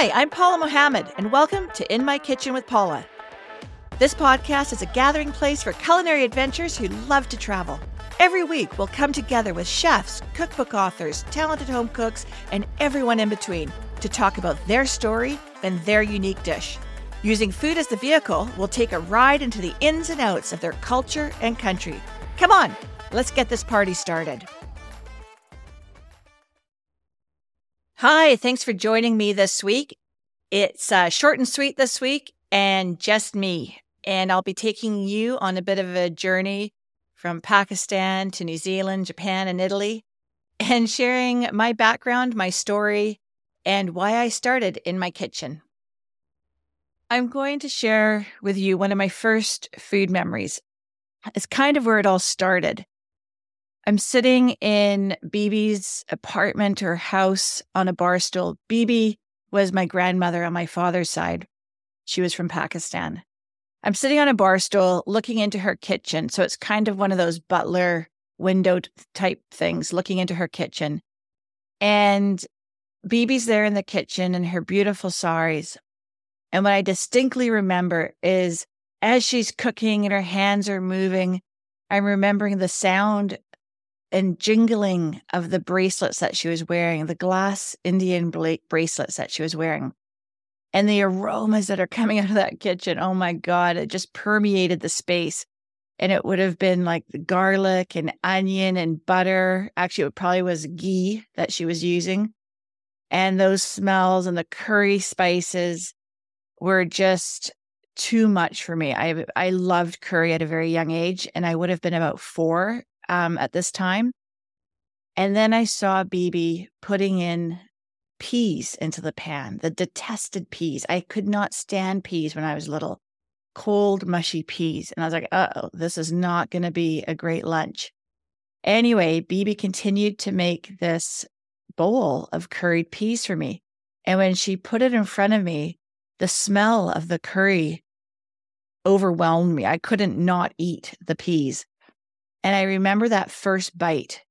Hi, I'm Paula Mohammed, and welcome to In My Kitchen with Paula. This podcast is a gathering place for culinary adventurers who love to travel. Every week, we'll come together with chefs, cookbook authors, talented home cooks, and everyone in between to talk about their story and their unique dish. Using food as the vehicle, we'll take a ride into the ins and outs of their culture and country. Come on, let's get this party started. Hi, thanks for joining me this week. It's uh, short and sweet this week and just me. And I'll be taking you on a bit of a journey from Pakistan to New Zealand, Japan, and Italy, and sharing my background, my story, and why I started in my kitchen. I'm going to share with you one of my first food memories. It's kind of where it all started. I'm sitting in Bibi's apartment or house on a bar stool. Bibi was my grandmother on my father's side. She was from Pakistan. I'm sitting on a bar stool looking into her kitchen. So it's kind of one of those butler window type things, looking into her kitchen. And Bibi's there in the kitchen in her beautiful saris. And what I distinctly remember is as she's cooking and her hands are moving, I'm remembering the sound and jingling of the bracelets that she was wearing, the glass Indian bracelets that she was wearing and the aromas that are coming out of that kitchen. Oh my God, it just permeated the space. And it would have been like the garlic and onion and butter. Actually, it probably was ghee that she was using. And those smells and the curry spices were just too much for me. I I loved curry at a very young age, and I would have been about four um, at this time. And then I saw Bibi putting in peas into the pan, the detested peas. I could not stand peas when I was little, cold, mushy peas. And I was like, oh, this is not going to be a great lunch. Anyway, Bibi continued to make this bowl of curried peas for me. And when she put it in front of me, the smell of the curry overwhelmed me. I couldn't not eat the peas. And I remember that first bite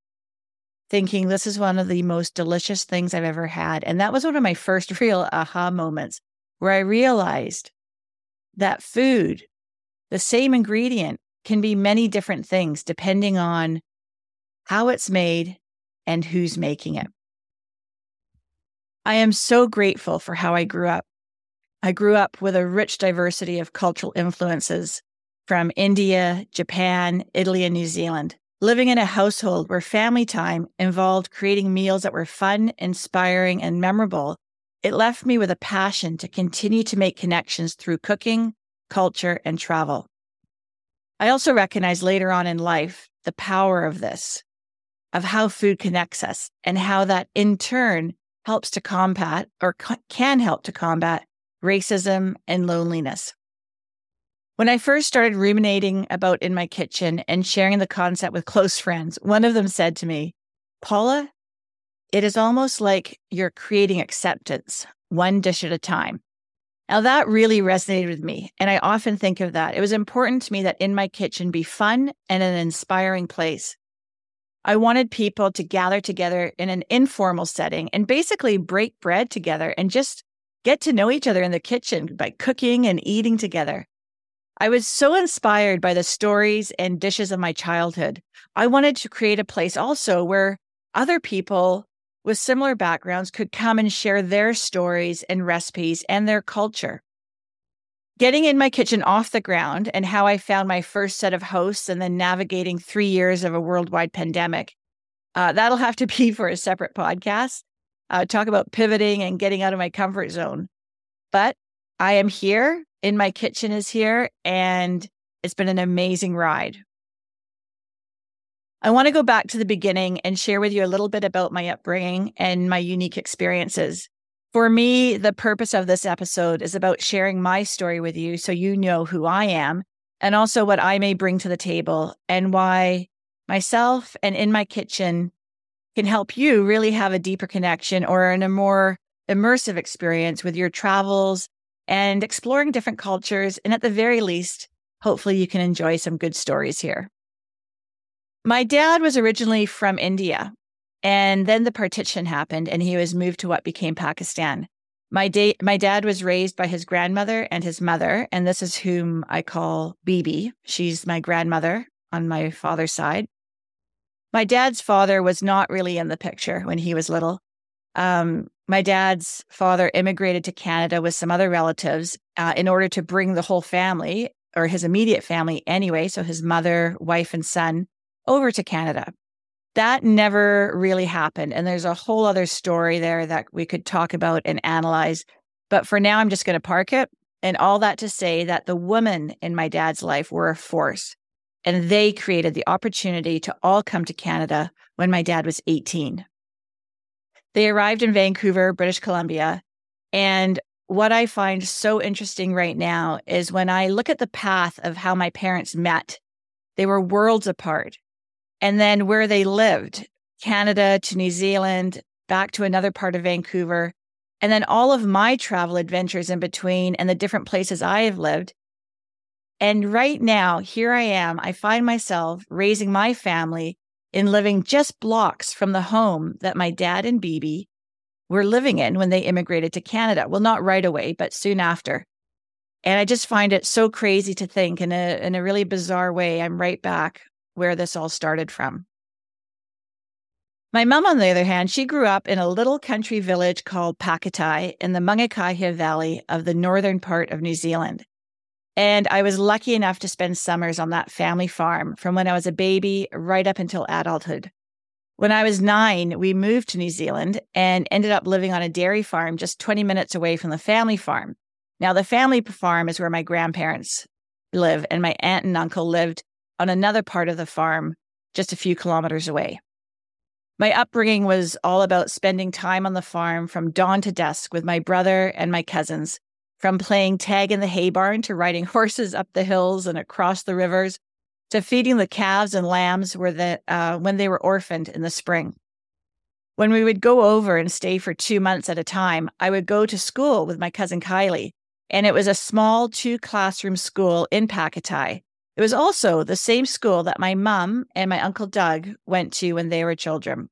thinking this is one of the most delicious things I've ever had. And that was one of my first real aha moments where I realized that food, the same ingredient, can be many different things depending on how it's made and who's making it. I am so grateful for how I grew up. I grew up with a rich diversity of cultural influences from India, Japan, Italy, and New Zealand. Living in a household where family time involved creating meals that were fun, inspiring, and memorable, it left me with a passion to continue to make connections through cooking, culture, and travel. I also recognized later on in life the power of this, of how food connects us, and how that in turn helps to combat or can help to combat racism and loneliness. When I first started ruminating about in my kitchen and sharing the concept with close friends, one of them said to me, Paula, it is almost like you're creating acceptance one dish at a time. Now, that really resonated with me. And I often think of that. It was important to me that in my kitchen be fun and an inspiring place. I wanted people to gather together in an informal setting and basically break bread together and just get to know each other in the kitchen by cooking and eating together. I was so inspired by the stories and dishes of my childhood. I wanted to create a place also where other people with similar backgrounds could come and share their stories and recipes and their culture. Getting in my kitchen off the ground and how I found my first set of hosts and then navigating three years of a worldwide pandemic. Uh, that'll have to be for a separate podcast. Uh, talk about pivoting and getting out of my comfort zone. But I am here in my kitchen is here, and it's been an amazing ride. I want to go back to the beginning and share with you a little bit about my upbringing and my unique experiences. For me, the purpose of this episode is about sharing my story with you so you know who I am and also what I may bring to the table and why myself and in my kitchen can help you really have a deeper connection or in a more immersive experience with your travels and exploring different cultures. And at the very least, hopefully you can enjoy some good stories here. My dad was originally from India, and then the partition happened and he was moved to what became Pakistan. My, da- my dad was raised by his grandmother and his mother, and this is whom I call Bibi. She's my grandmother on my father's side. My dad's father was not really in the picture when he was little. Um, my dad's father immigrated to Canada with some other relatives uh, in order to bring the whole family, or his immediate family anyway, so his mother, wife, and son, over to Canada. That never really happened. And there's a whole other story there that we could talk about and analyze. But for now, I'm just going to park it. And all that to say that the women in my dad's life were a force. And they created the opportunity to all come to Canada when my dad was 18. They arrived in Vancouver, British Columbia. And what I find so interesting right now is when I look at the path of how my parents met, they were worlds apart. And then where they lived, Canada to New Zealand, back to another part of Vancouver, and then all of my travel adventures in between and the different places I have lived. And right now, here I am. I find myself raising my family in living just blocks from the home that my dad and Bibi were living in when they immigrated to Canada. Well, not right away, but soon after. And I just find it so crazy to think in a in a really bizarre way, I'm right back where this all started from. My mom, on the other hand, she grew up in a little country village called Pakotai in the Mangakahia Valley of the northern part of New Zealand. And I was lucky enough to spend summers on that family farm from when I was a baby right up until adulthood. When I was nine, we moved to New Zealand and ended up living on a dairy farm just 20 minutes away from the family farm. Now, the family farm is where my grandparents live, and my aunt and uncle lived on another part of the farm just a few kilometers away. My upbringing was all about spending time on the farm from dawn to dusk with my brother and my cousins, from playing tag in the hay barn to riding horses up the hills and across the rivers to feeding the calves and lambs were the, uh, when they were orphaned in the spring. When we would go over and stay for two months at a time, I would go to school with my cousin Kylie, and it was a small two classroom school in Pakotai. It was also the same school that my mom and my uncle Doug went to when they were children.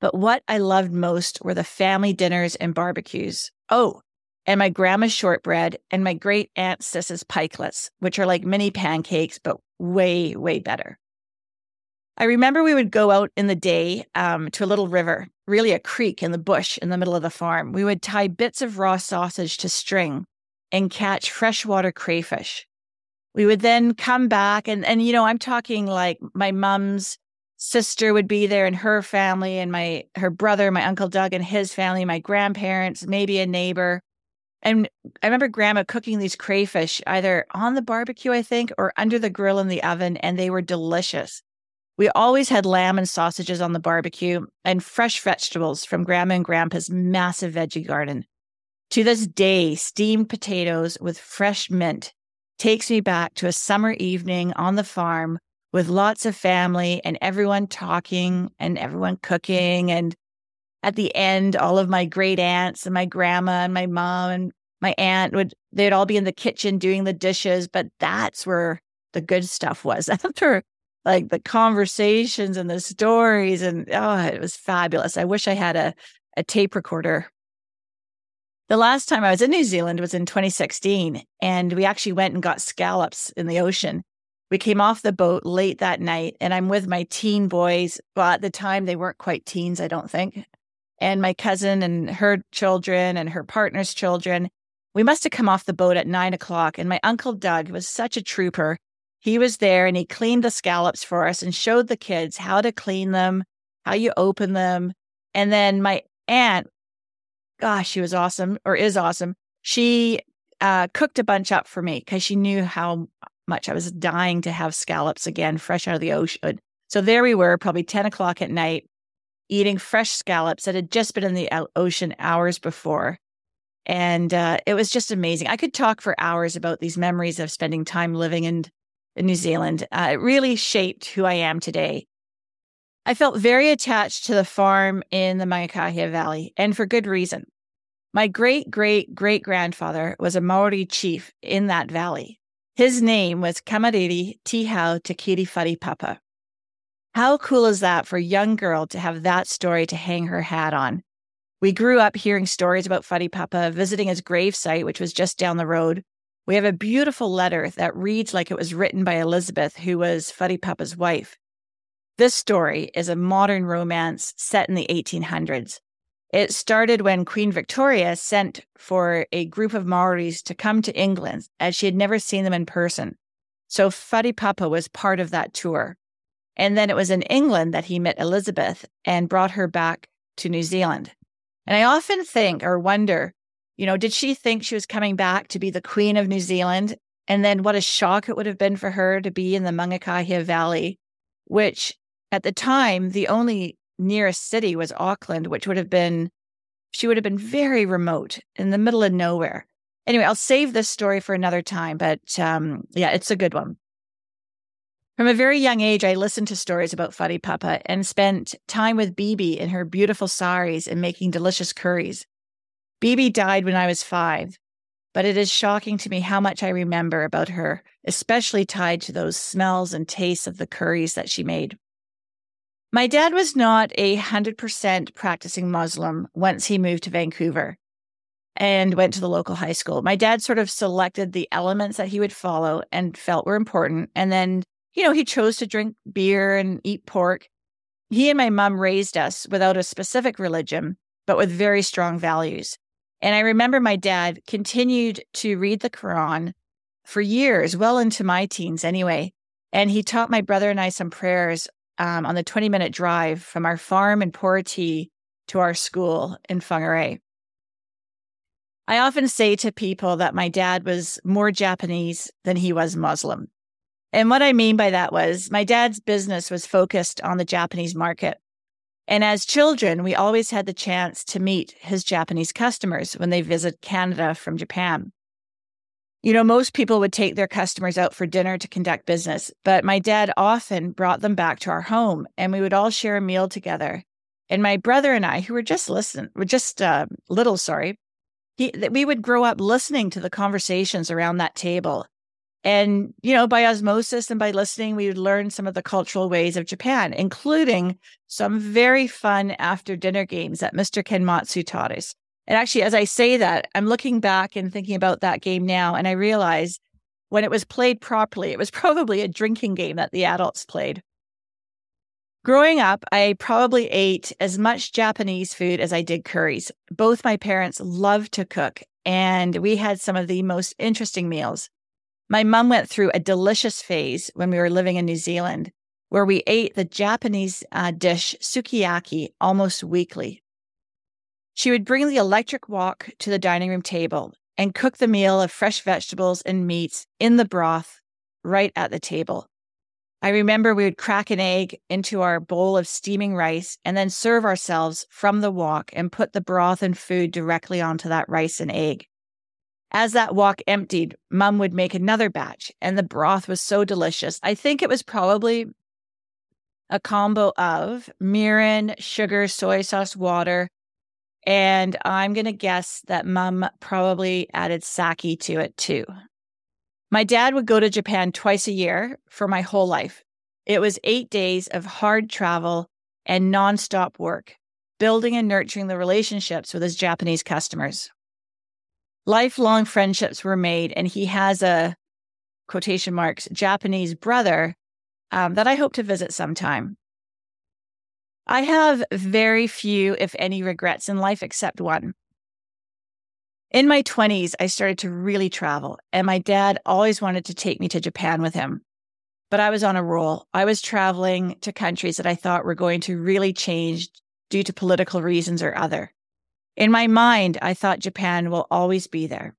But what I loved most were the family dinners and barbecues. Oh, and my grandma's shortbread and my great aunt Sis's pikelets, which are like mini pancakes, but way, way better. I remember we would go out in the day um, to a little river, really a creek in the bush in the middle of the farm. We would tie bits of raw sausage to string and catch freshwater crayfish. We would then come back and, and, you know, I'm talking like my mom's sister would be there and her family and my, her brother, my uncle Doug and his family, my grandparents, maybe a neighbor. And I remember grandma cooking these crayfish either on the barbecue, I think, or under the grill in the oven, and they were delicious. We always had lamb and sausages on the barbecue and fresh vegetables from grandma and grandpa's massive veggie garden. To this day, steamed potatoes with fresh mint takes me back to a summer evening on the farm with lots of family and everyone talking and everyone cooking and at the end, all of my great aunts and my grandma and my mom and my aunt would, they'd all be in the kitchen doing the dishes. But that's where the good stuff was after like the conversations and the stories. And oh, it was fabulous. I wish I had a, a tape recorder. The last time I was in New Zealand was in 2016, and we actually went and got scallops in the ocean. We came off the boat late that night, and I'm with my teen boys. Well, at the time, they weren't quite teens, I don't think and my cousin and her children and her partner's children. We must have come off the boat at nine o'clock, and my uncle Doug was such a trooper. He was there and he cleaned the scallops for us and showed the kids how to clean them, how you open them. And then my aunt, gosh, she was awesome or is awesome. She uh, cooked a bunch up for me because she knew how much I was dying to have scallops again, fresh out of the ocean. So there we were, probably 10 o'clock at night eating fresh scallops that had just been in the ocean hours before. And uh, it was just amazing. I could talk for hours about these memories of spending time living in, in New Zealand. Uh, it really shaped who I am today. I felt very attached to the farm in the Mangakahia Valley, and for good reason. My great great great grandfather was a Maori chief in that valley. His name was Kamariri Tihau Takiri Wharepapa. How cool is that for a young girl to have that story to hang her hat on? We grew up hearing stories about Wharepapa, visiting his gravesite, which was just down the road. We have a beautiful letter that reads like it was written by Elizabeth, who was Wharepapa's wife. This story is a modern romance set in the 1800s. It started when Queen Victoria sent for a group of Maoris to come to England as she had never seen them in person. So Wharepapa was part of that tour. And then it was in England that he met Elizabeth and brought her back to New Zealand. And I often think or wonder, you know, did she think she was coming back to be the queen of New Zealand? And then what a shock it would have been for her to be in the Mangakahia Valley, which at the time, the only nearest city was Auckland, which would have been, she would have been very remote in the middle of nowhere. Anyway, I'll save this story for another time, but um, yeah, it's a good one. From a very young age, I listened to stories about Wharepapa and spent time with Bibi in her beautiful saris and making delicious curries. Bibi died when I was five, but it is shocking to me how much I remember about her, especially tied to those smells and tastes of the curries that she made. My dad was not a 100% practicing Muslim once he moved to Vancouver and went to the local high school. My dad sort of selected the elements that he would follow and felt were important, and then you know, he chose to drink beer and eat pork. He and my mom raised us without a specific religion, but with very strong values. And I remember my dad continued to read the Quran for years, well into my teens anyway. And he taught my brother and I some prayers um, on the 20 minute drive from our farm in Poroti to our school in Whangarei. I often say to people that my dad was more Japanese than he was Muslim. And what I mean by that was my dad's business was focused on the Japanese market. And as children, we always had the chance to meet his Japanese customers when they visit Canada from Japan. You know, most people would take their customers out for dinner to conduct business, but my dad often brought them back to our home and we would all share a meal together. And my brother and I, who were just listen, were just uh, little, sorry, he, we would grow up listening to the conversations around that table and, you know, by osmosis and by listening, we would learn some of the cultural ways of Japan, including some very fun after dinner games that Mr. Kenmatsu taught us. And actually, as I say that, I'm looking back and thinking about that game now, and I realize when it was played properly, it was probably a drinking game that the adults played. Growing up, I probably ate as much Japanese food as I did curries. Both my parents loved to cook, and we had some of the most interesting meals. My mom went through a delicious phase when we were living in New Zealand where we ate the Japanese uh, dish sukiyaki almost weekly. She would bring the electric wok to the dining room table and cook the meal of fresh vegetables and meats in the broth right at the table. I remember we would crack an egg into our bowl of steaming rice and then serve ourselves from the wok and put the broth and food directly onto that rice and egg. As that wok emptied, mom would make another batch, and the broth was so delicious. I think it was probably a combo of mirin, sugar, soy sauce, water, and I'm going to guess that mom probably added sake to it too. My dad would go to Japan twice a year for my whole life. It was eight days of hard travel and nonstop work, building and nurturing the relationships with his Japanese customers lifelong friendships were made, and he has a quotation marks Japanese brother um, that I hope to visit sometime. I have very few, if any, regrets in life except one. In my 20s, I started to really travel, and my dad always wanted to take me to Japan with him. But I was on a roll. I was traveling to countries that I thought were going to really change due to political reasons or other. In my mind, I thought Japan will always be there.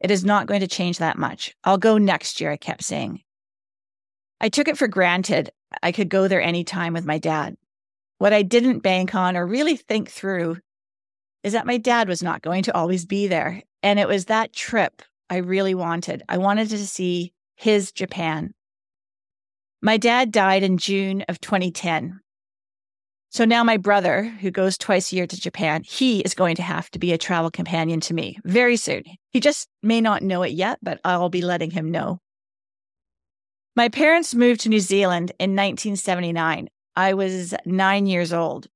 It is not going to change that much. I'll go next year, I kept saying. I took it for granted I could go there anytime with my dad. What I didn't bank on or really think through is that my dad was not going to always be there. And it was that trip I really wanted. I wanted to see his Japan. My dad died in June of 2010. So now my brother, who goes twice a year to Japan, he is going to have to be a travel companion to me very soon. He just may not know it yet, but I'll be letting him know. My parents moved to New Zealand in 1979. I was nine years old.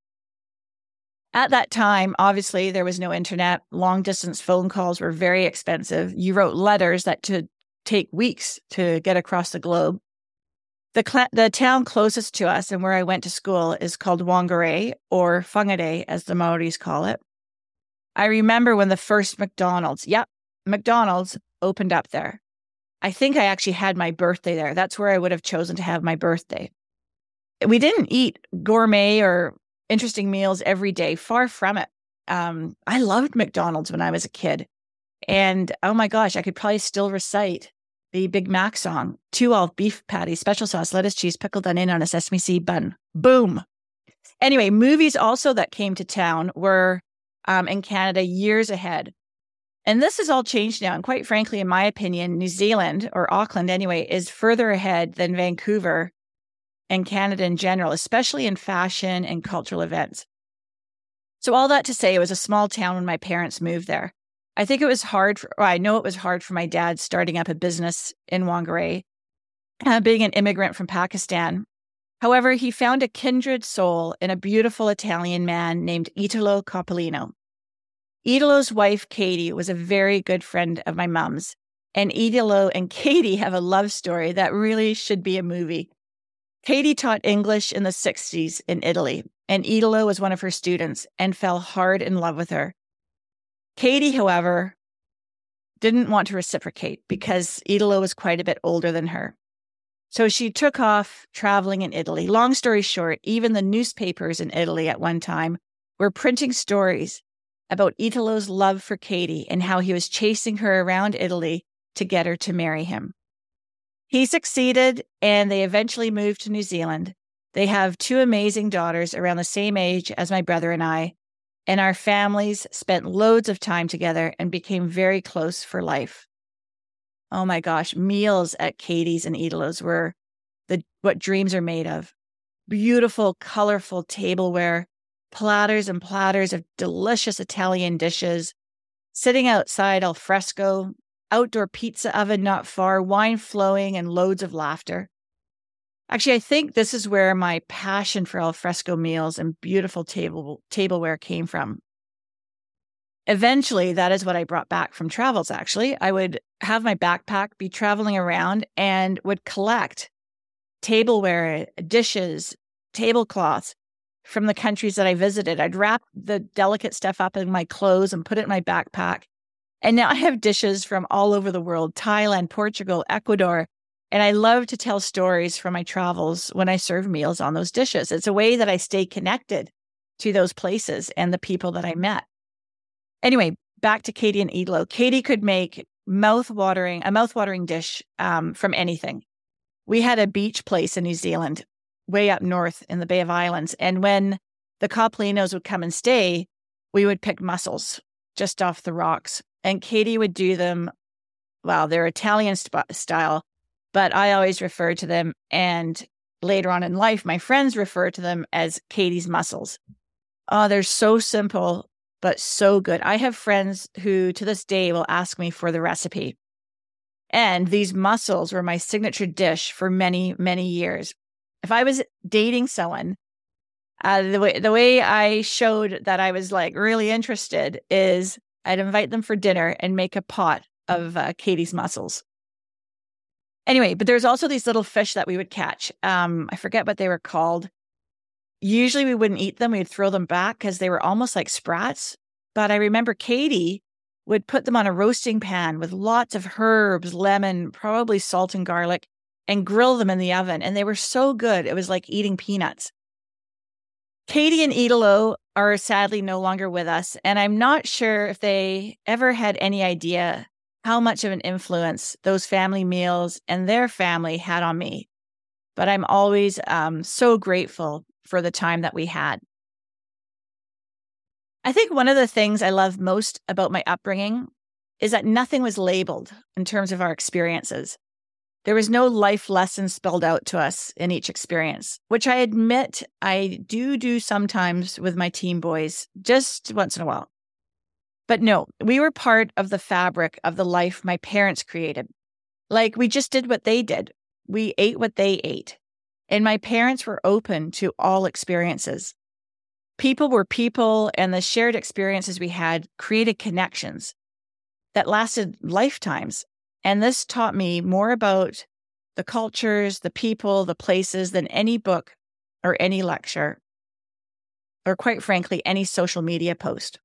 At that time, obviously, there was no internet. Long distance phone calls were very expensive. You wrote letters that could take weeks to get across the globe. The, cl- the town closest to us and where I went to school is called Whangarei or Whangarei, as the Maoris call it. I remember when the first McDonald's, yep, McDonald's opened up there. I think I actually had my birthday there. That's where I would have chosen to have my birthday. We didn't eat gourmet or interesting meals every day, far from it. Um, I loved McDonald's when I was a kid. And oh my gosh, I could probably still recite the Big Mac song. Two all beef patties, special sauce, lettuce, cheese, pickled onion on a sesame seed bun. Boom. Anyway, movies also that came to town were um, in Canada years ahead. And this has all changed now. And quite frankly, in my opinion, New Zealand or Auckland anyway is further ahead than Vancouver and Canada in general, especially in fashion and cultural events. So, all that to say, it was a small town when my parents moved there. I think it was hard. For, I know it was hard for my dad starting up a business in Whangarei, uh, being an immigrant from Pakistan. However, he found a kindred soul in a beautiful Italian man named Italo Coppolino. Italo's wife, Katie, was a very good friend of my mom's, and Italo and Katie have a love story that really should be a movie. Katie taught English in the 60s in Italy, and Italo was one of her students and fell hard in love with her. Katie, however, didn't want to reciprocate because Italo was quite a bit older than her. So she took off traveling in Italy. Long story short, even the newspapers in Italy at one time were printing stories about Italo's love for Katie and how he was chasing her around Italy to get her to marry him. He succeeded and they eventually moved to New Zealand. They have two amazing daughters around the same age as my brother and I, and our families spent loads of time together and became very close for life. Oh my gosh, meals at Katie's and Italo's were the what dreams are made of. Beautiful, colorful tableware, platters and platters of delicious Italian dishes, sitting outside al fresco, outdoor pizza oven not far, wine flowing, and loads of laughter. Actually, I think this is where my passion for alfresco meals and beautiful table tableware came from. Eventually, that is what I brought back from travels. Actually, I would have my backpack, be traveling around, and would collect tableware, dishes, tablecloths from the countries that I visited. I'd wrap the delicate stuff up in my clothes and put it in my backpack. And now I have dishes from all over the world Thailand, Portugal, Ecuador, and I love to tell stories from my travels when I serve meals on those dishes. It's a way that I stay connected to those places and the people that I met. Anyway, back to Katie and Italo. Katie could make mouth-watering a mouth-watering dish um, from anything. We had a beach place in New Zealand, way up north in the Bay of Islands, and when the Coppolinos would come and stay, we would pick mussels just off the rocks, and Katie would do them. Well, they're Italian sp- style, but I always refer to them. And later on in life, my friends refer to them as Katie's mussels. Oh, they're so simple, but so good. I have friends who to this day will ask me for the recipe. And these mussels were my signature dish for many, many years. If I was dating someone, uh, the way the way I showed that I was like really interested is I'd invite them for dinner and make a pot of uh, Katie's mussels. Anyway, but there's also these little fish that we would catch. Um, I forget what they were called. Usually we wouldn't eat them. We'd throw them back because they were almost like sprats. But I remember Katie would put them on a roasting pan with lots of herbs, lemon, probably salt and garlic, and grill them in the oven. And they were so good. It was like eating peanuts. Katie and Italo are sadly no longer with us. And I'm not sure if they ever had any idea how much of an influence those family meals and their family had on me. But I'm always um, so grateful for the time that we had. I think one of the things I love most about my upbringing is that nothing was labeled in terms of our experiences. There was no life lesson spelled out to us in each experience, which I admit I do do sometimes with my teen boys, just once in a while. But no, we were part of the fabric of the life my parents created. Like we just did what they did. We ate what they ate. And my parents were open to all experiences. People were people, and the shared experiences we had created connections that lasted lifetimes. And this taught me more about the cultures, the people, the places than any book or any lecture, or quite frankly, any social media post.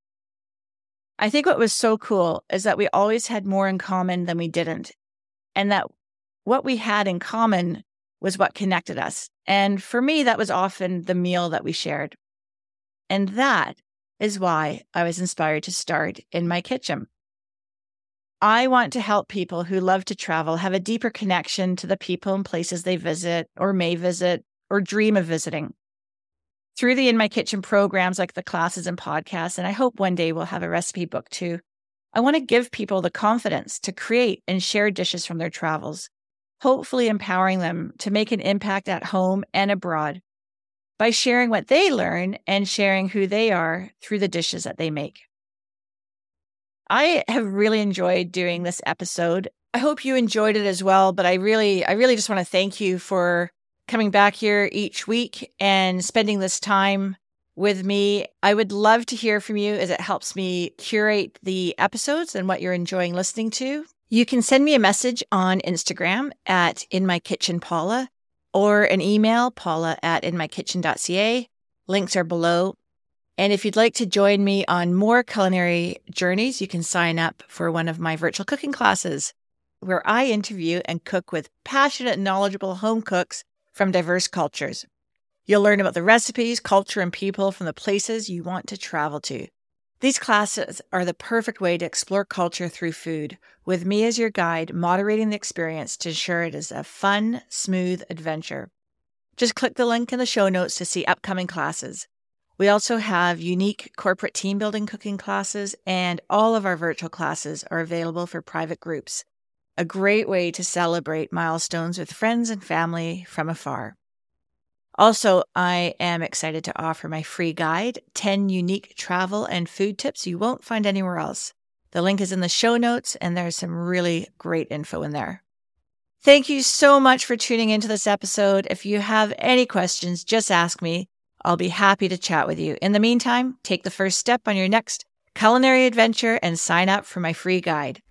I think what was so cool is that we always had more in common than we didn't, and that what we had in common was what connected us. And for me, that was often the meal that we shared. And that is why I was inspired to start in my kitchen. I want to help people who love to travel have a deeper connection to the people and places they visit or may visit or dream of visiting. Through the In My Kitchen programs like the classes and podcasts, and I hope one day we'll have a recipe book too, I want to give people the confidence to create and share dishes from their travels, hopefully empowering them to make an impact at home and abroad by sharing what they learn and sharing who they are through the dishes that they make. I have really enjoyed doing this episode. I hope you enjoyed it as well, but I really I really just want to thank you for coming back here each week and spending this time with me. I would love to hear from you as it helps me curate the episodes and what you're enjoying listening to. You can send me a message on Instagram at In My Kitchen Paula or an email, paula at inmykitchen.ca. Links are below. And if you'd like to join me on more culinary journeys, you can sign up for one of my virtual cooking classes where I interview and cook with passionate, knowledgeable home cooks from diverse cultures. You'll learn about the recipes, culture, and people from the places you want to travel to. These classes are the perfect way to explore culture through food, with me as your guide, moderating the experience to ensure it is a fun, smooth adventure. Just click the link in the show notes to see upcoming classes. We also have unique corporate team building cooking classes, and all of our virtual classes are available for private groups. A great way to celebrate milestones with friends and family from afar. Also, I am excited to offer my free guide 10 unique travel and food tips you won't find anywhere else. The link is in the show notes, and there's some really great info in there. Thank you so much for tuning into this episode. If you have any questions, just ask me. I'll be happy to chat with you. In the meantime, take the first step on your next culinary adventure and sign up for my free guide.